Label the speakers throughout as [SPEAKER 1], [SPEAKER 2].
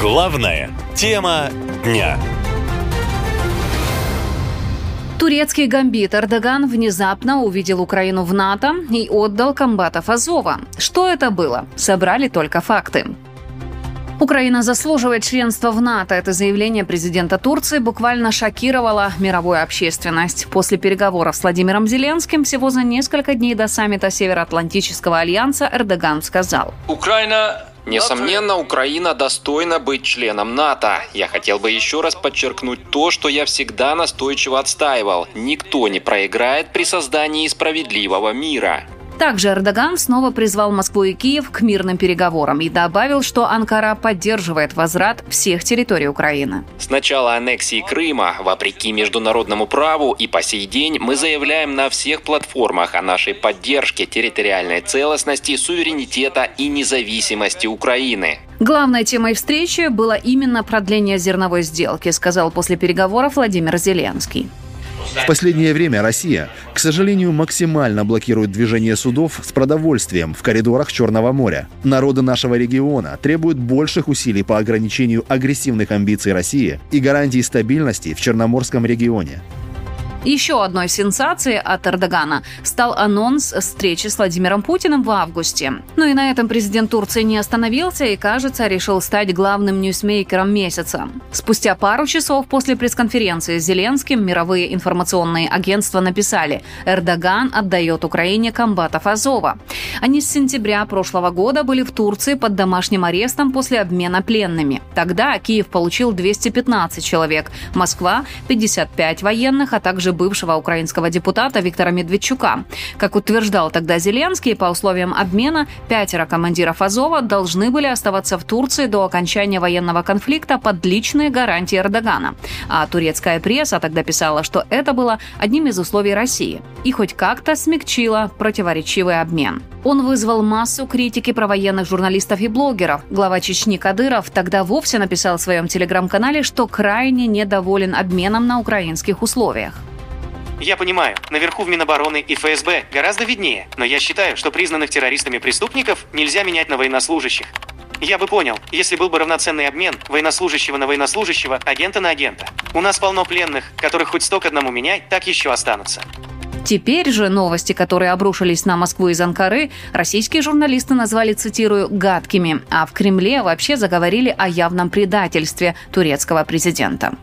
[SPEAKER 1] Главная тема дня.
[SPEAKER 2] Турецкий гамбит Эрдоган внезапно увидел Украину в НАТО и отдал комбатов Азова. Что это было? Собрали только факты. Украина заслуживает членства в НАТО. Это заявление президента Турции буквально шокировало мировую общественность. После переговоров с Владимиром Зеленским всего за несколько дней до саммита Североатлантического альянса Эрдоган сказал.
[SPEAKER 3] Украина Несомненно, Украина достойна быть членом НАТО. Я хотел бы еще раз подчеркнуть то, что я всегда настойчиво отстаивал. Никто не проиграет при создании справедливого мира.
[SPEAKER 2] Также Эрдоган снова призвал Москву и Киев к мирным переговорам и добавил, что Анкара поддерживает возврат всех территорий Украины.
[SPEAKER 3] С начала аннексии Крыма, вопреки международному праву и по сей день, мы заявляем на всех платформах о нашей поддержке территориальной целостности, суверенитета и независимости Украины.
[SPEAKER 2] Главной темой встречи было именно продление зерновой сделки, сказал после переговоров Владимир Зеленский.
[SPEAKER 4] В последнее время Россия, к сожалению, максимально блокирует движение судов с продовольствием в коридорах Черного моря. Народы нашего региона требуют больших усилий по ограничению агрессивных амбиций России и гарантии стабильности в Черноморском регионе.
[SPEAKER 2] Еще одной сенсацией от Эрдогана стал анонс встречи с Владимиром Путиным в августе. Но и на этом президент Турции не остановился и, кажется, решил стать главным ньюсмейкером месяца. Спустя пару часов после пресс-конференции с Зеленским мировые информационные агентства написали «Эрдоган отдает Украине комбатов Азова». Они с сентября прошлого года были в Турции под домашним арестом после обмена пленными. Тогда Киев получил 215 человек, Москва – 55 военных, а также бывшего украинского депутата Виктора Медведчука. Как утверждал тогда Зеленский, по условиям обмена пятеро командиров Азова должны были оставаться в Турции до окончания военного конфликта под личные гарантии Эрдогана. А турецкая пресса тогда писала, что это было одним из условий России и хоть как-то смягчила противоречивый обмен. Он вызвал массу критики про военных журналистов и блогеров. Глава Чечни Кадыров тогда вовсе написал в своем телеграм-канале, что крайне недоволен обменом на украинских условиях.
[SPEAKER 5] Я понимаю, наверху в Минобороны и ФСБ гораздо виднее, но я считаю, что признанных террористами преступников нельзя менять на военнослужащих. Я бы понял, если был бы равноценный обмен военнослужащего на военнослужащего, агента на агента. У нас полно пленных, которых хоть сто к одному менять, так еще останутся.
[SPEAKER 2] Теперь же новости, которые обрушились на Москву из Анкары, российские журналисты назвали, цитирую, «гадкими», а в Кремле вообще заговорили о явном предательстве турецкого президента.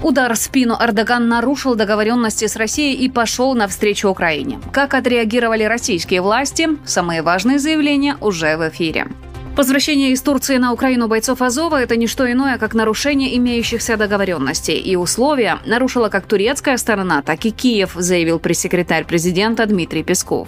[SPEAKER 2] Удар в спину Эрдоган нарушил договоренности с Россией и пошел навстречу Украине. Как отреагировали российские власти? Самые важные заявления уже в эфире. Возвращение из Турции на Украину бойцов Азова – это не что иное, как нарушение имеющихся договоренностей. И условия нарушила как турецкая сторона, так и Киев, заявил пресс-секретарь президента Дмитрий Песков.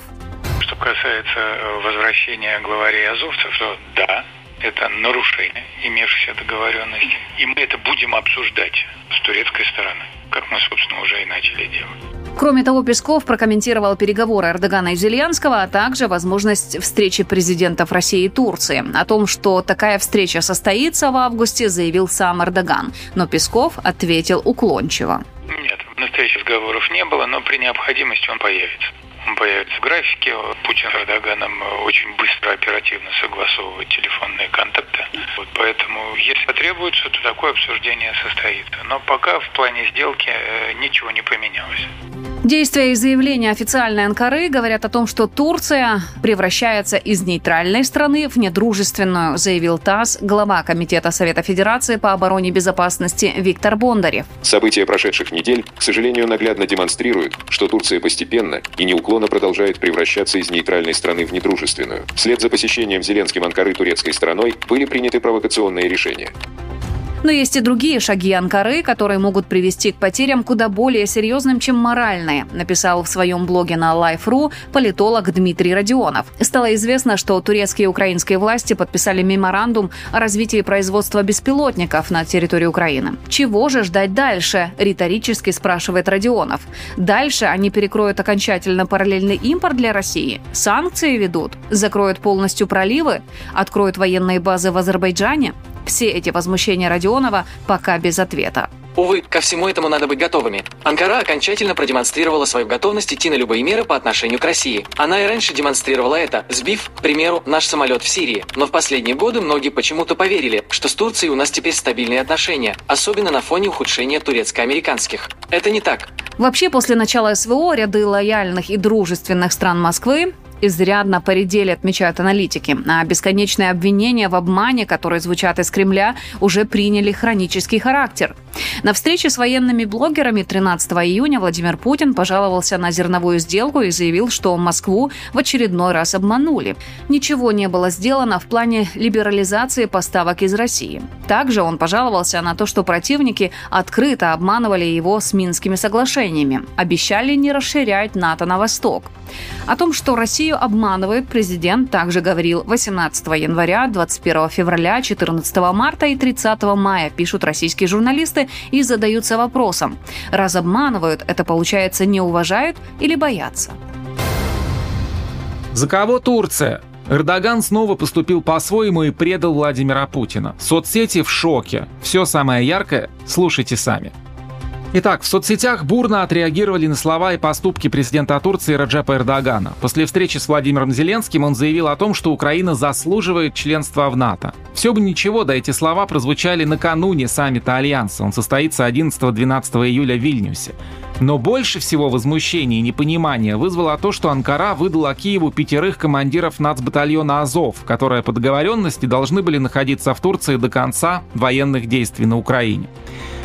[SPEAKER 6] Что касается возвращения главарей азовцев, то да, это нарушение имевшихся договоренностей. И мы это будем обсуждать с турецкой стороны, как мы, собственно, уже и начали делать.
[SPEAKER 2] Кроме того, Песков прокомментировал переговоры Эрдогана и Зеленского, а также возможность встречи президентов России и Турции. О том, что такая встреча состоится в августе, заявил сам Эрдоган. Но Песков ответил уклончиво.
[SPEAKER 6] Нет, настоящих разговоров не было, но при необходимости он появится в графике. Путин с Эрдоганом очень быстро, оперативно согласовывает телефонные контакты. Вот поэтому, если потребуется, то такое обсуждение состоится. Но пока в плане сделки э, ничего не поменялось.
[SPEAKER 2] Действия и заявления официальной Анкары говорят о том, что Турция превращается из нейтральной страны в недружественную, заявил ТАСС глава Комитета Совета Федерации по обороне и безопасности Виктор Бондарев.
[SPEAKER 7] События прошедших недель, к сожалению, наглядно демонстрируют, что Турция постепенно и неуклонно продолжает превращаться из нейтральной страны в недружественную. Вслед за посещением Зеленским Анкары турецкой стороной были приняты провокационные решения.
[SPEAKER 2] Но есть и другие шаги Анкары, которые могут привести к потерям куда более серьезным, чем моральные, написал в своем блоге на Life.ru политолог Дмитрий Родионов. Стало известно, что турецкие и украинские власти подписали меморандум о развитии производства беспилотников на территории Украины. Чего же ждать дальше? Риторически спрашивает Родионов. Дальше они перекроют окончательно параллельный импорт для России? Санкции ведут? Закроют полностью проливы? Откроют военные базы в Азербайджане? Все эти возмущения Родионова пока без ответа.
[SPEAKER 8] Увы, ко всему этому надо быть готовыми. Анкара окончательно продемонстрировала свою готовность идти на любые меры по отношению к России. Она и раньше демонстрировала это, сбив, к примеру, наш самолет в Сирии. Но в последние годы многие почему-то поверили, что с Турцией у нас теперь стабильные отношения, особенно на фоне ухудшения турецко-американских. Это не так.
[SPEAKER 2] Вообще, после начала СВО ряды лояльных и дружественных стран Москвы изрядно поредели, отмечают аналитики. А бесконечные обвинения в обмане, которые звучат из Кремля, уже приняли хронический характер. На встрече с военными блогерами 13 июня Владимир Путин пожаловался на зерновую сделку и заявил, что Москву в очередной раз обманули. Ничего не было сделано в плане либерализации поставок из России. Также он пожаловался на то, что противники открыто обманывали его с Минскими соглашениями, обещали не расширять НАТО на восток. О том, что Россию обманывает, президент также говорил 18 января, 21 февраля, 14 марта и 30 мая, пишут российские журналисты и задаются вопросом. Раз обманывают, это получается не уважают или боятся?
[SPEAKER 9] За кого Турция? Эрдоган снова поступил по-своему и предал Владимира Путина. Соцсети в шоке. Все самое яркое слушайте сами. Итак, в соцсетях бурно отреагировали на слова и поступки президента Турции Раджепа Эрдогана. После встречи с Владимиром Зеленским он заявил о том, что Украина заслуживает членства в НАТО. Все бы ничего, да эти слова прозвучали накануне саммита Альянса. Он состоится 11-12 июля в Вильнюсе. Но больше всего возмущения и непонимания вызвало то, что Анкара выдала Киеву пятерых командиров нацбатальона «Азов», которые по договоренности должны были находиться в Турции до конца военных действий на Украине.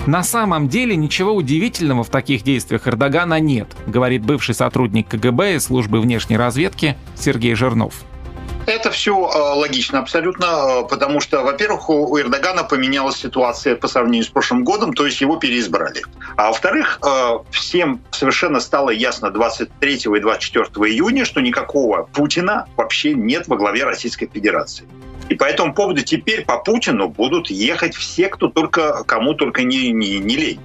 [SPEAKER 9] На самом деле ничего удивительного в таких действиях Эрдогана нет, говорит бывший сотрудник КГБ и службы внешней разведки Сергей Жирнов.
[SPEAKER 10] Это все э, логично абсолютно, э, потому что, во-первых, у Эрдогана поменялась ситуация по сравнению с прошлым годом, то есть его переизбрали. А во-вторых, э, всем совершенно стало ясно 23 и 24 июня, что никакого Путина вообще нет во главе Российской Федерации. И по этому поводу теперь по Путину будут ехать все, кто только, кому только не, не, не лень.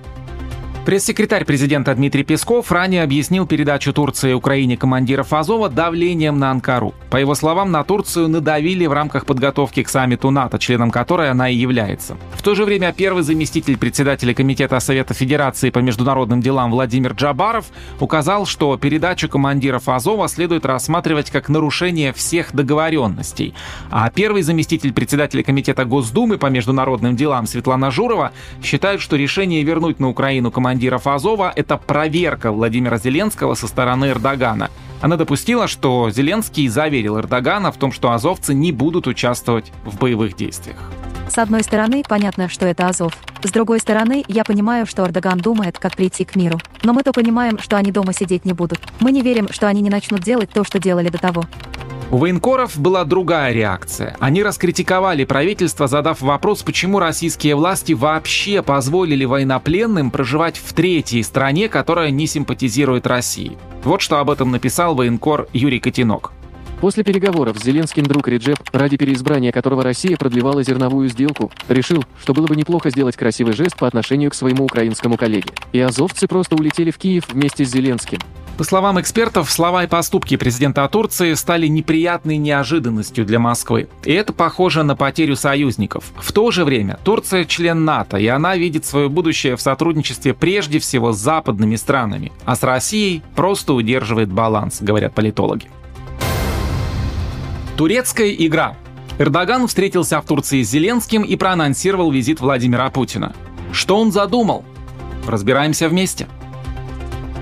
[SPEAKER 9] Пресс-секретарь президента Дмитрий Песков ранее объяснил передачу Турции Украине командиров Азова давлением на Анкару. По его словам, на Турцию надавили в рамках подготовки к саммиту НАТО, членом которой она и является. В то же время первый заместитель председателя Комитета Совета Федерации по международным делам Владимир Джабаров указал, что передачу командиров Азова следует рассматривать как нарушение всех договоренностей. А первый заместитель председателя Комитета Госдумы по международным делам Светлана Журова считает, что решение вернуть на Украину командиров командиров Азова – это проверка Владимира Зеленского со стороны Эрдогана. Она допустила, что Зеленский заверил Эрдогана в том, что азовцы не будут участвовать в боевых действиях.
[SPEAKER 11] С одной стороны, понятно, что это Азов. С другой стороны, я понимаю, что Эрдоган думает, как прийти к миру. Но мы-то понимаем, что они дома сидеть не будут. Мы не верим, что они не начнут делать то, что делали до того.
[SPEAKER 9] У военкоров была другая реакция. Они раскритиковали правительство, задав вопрос, почему российские власти вообще позволили военнопленным проживать в третьей стране, которая не симпатизирует России. Вот что об этом написал военкор Юрий Котенок.
[SPEAKER 12] После переговоров с Зеленским друг Реджеп, ради переизбрания которого Россия продлевала зерновую сделку, решил, что было бы неплохо сделать красивый жест по отношению к своему украинскому коллеге. И азовцы просто улетели в Киев вместе с Зеленским.
[SPEAKER 9] По словам экспертов, слова и поступки президента Турции стали неприятной неожиданностью для Москвы. И это похоже на потерю союзников. В то же время Турция член НАТО, и она видит свое будущее в сотрудничестве прежде всего с западными странами, а с Россией просто удерживает баланс, говорят политологи. Турецкая игра. Эрдоган встретился в Турции с Зеленским и проанонсировал визит Владимира Путина. Что он задумал? Разбираемся вместе.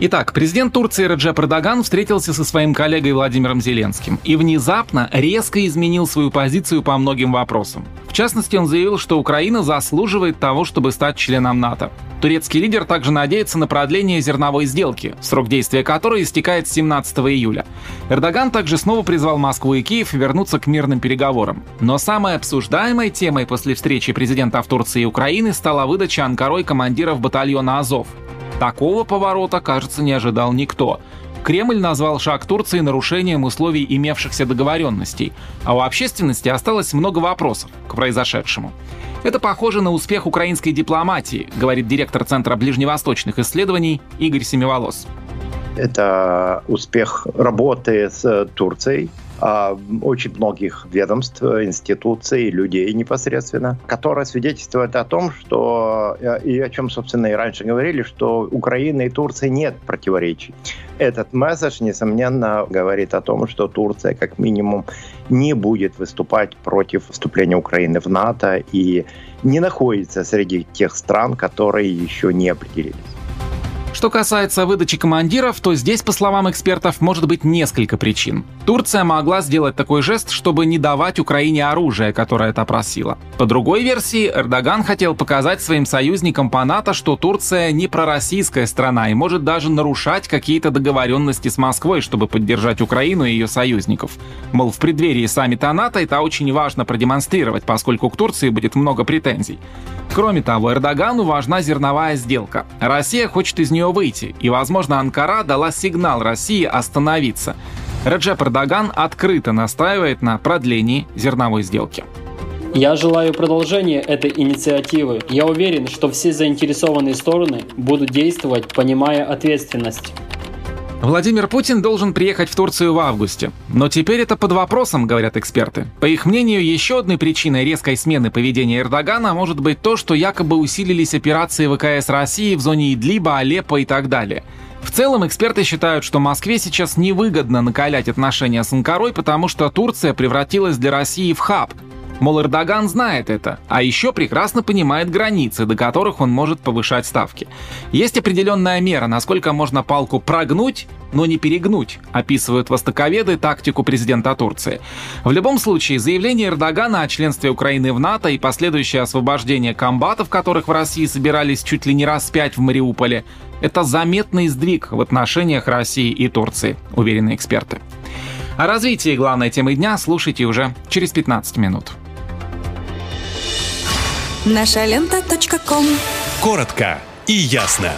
[SPEAKER 9] Итак, президент Турции Реджеп Эрдоган встретился со своим коллегой Владимиром Зеленским и внезапно резко изменил свою позицию по многим вопросам. В частности, он заявил, что Украина заслуживает того, чтобы стать членом НАТО. Турецкий лидер также надеется на продление зерновой сделки, срок действия которой истекает 17 июля. Эрдоган также снова призвал Москву и Киев вернуться к мирным переговорам. Но самой обсуждаемой темой после встречи президентов Турции и Украины стала выдача Анкарой командиров батальона «Азов». Такого поворота, кажется, не ожидал никто. Кремль назвал шаг Турции нарушением условий имевшихся договоренностей, а у общественности осталось много вопросов к произошедшему. Это похоже на успех украинской дипломатии, говорит директор Центра ближневосточных исследований Игорь Семиволос.
[SPEAKER 13] Это успех работы с Турцией, а, очень многих ведомств, институций, людей непосредственно, которая свидетельствует о том, что, э, и о чем, собственно, и раньше говорили, что Украины и Турции нет противоречий. Этот месседж, несомненно, говорит о том, что Турция, как минимум, не будет выступать против вступления Украины в НАТО и не находится среди тех стран, которые еще не определились.
[SPEAKER 9] Что касается выдачи командиров, то здесь, по словам экспертов, может быть несколько причин. Турция могла сделать такой жест, чтобы не давать Украине оружие, которое та просила. По другой версии, Эрдоган хотел показать своим союзникам по НАТО, что Турция не пророссийская страна и может даже нарушать какие-то договоренности с Москвой, чтобы поддержать Украину и ее союзников. Мол, в преддверии саммита НАТО это очень важно продемонстрировать, поскольку к Турции будет много претензий. Кроме того, Эрдогану важна зерновая сделка. Россия хочет из нее выйти, и, возможно, Анкара дала сигнал России остановиться. Реджеп Эрдоган открыто настаивает на продлении зерновой сделки.
[SPEAKER 14] Я желаю продолжения этой инициативы. Я уверен, что все заинтересованные стороны будут действовать, понимая ответственность.
[SPEAKER 9] Владимир Путин должен приехать в Турцию в августе. Но теперь это под вопросом, говорят эксперты. По их мнению, еще одной причиной резкой смены поведения Эрдогана может быть то, что якобы усилились операции ВКС России в зоне Идлиба, Алеппо и так далее. В целом, эксперты считают, что Москве сейчас невыгодно накалять отношения с Анкарой, потому что Турция превратилась для России в хаб – Мол, Эрдоган знает это, а еще прекрасно понимает границы, до которых он может повышать ставки. Есть определенная мера, насколько можно палку прогнуть, но не перегнуть, описывают востоковеды тактику президента Турции. В любом случае, заявление Эрдогана о членстве Украины в НАТО и последующее освобождение комбатов, которых в России собирались чуть ли не раз пять в Мариуполе, это заметный сдвиг в отношениях России и Турции, уверены эксперты. О развитии главной темы дня слушайте уже через 15 минут.
[SPEAKER 1] Наша лента. Коротко и ясно.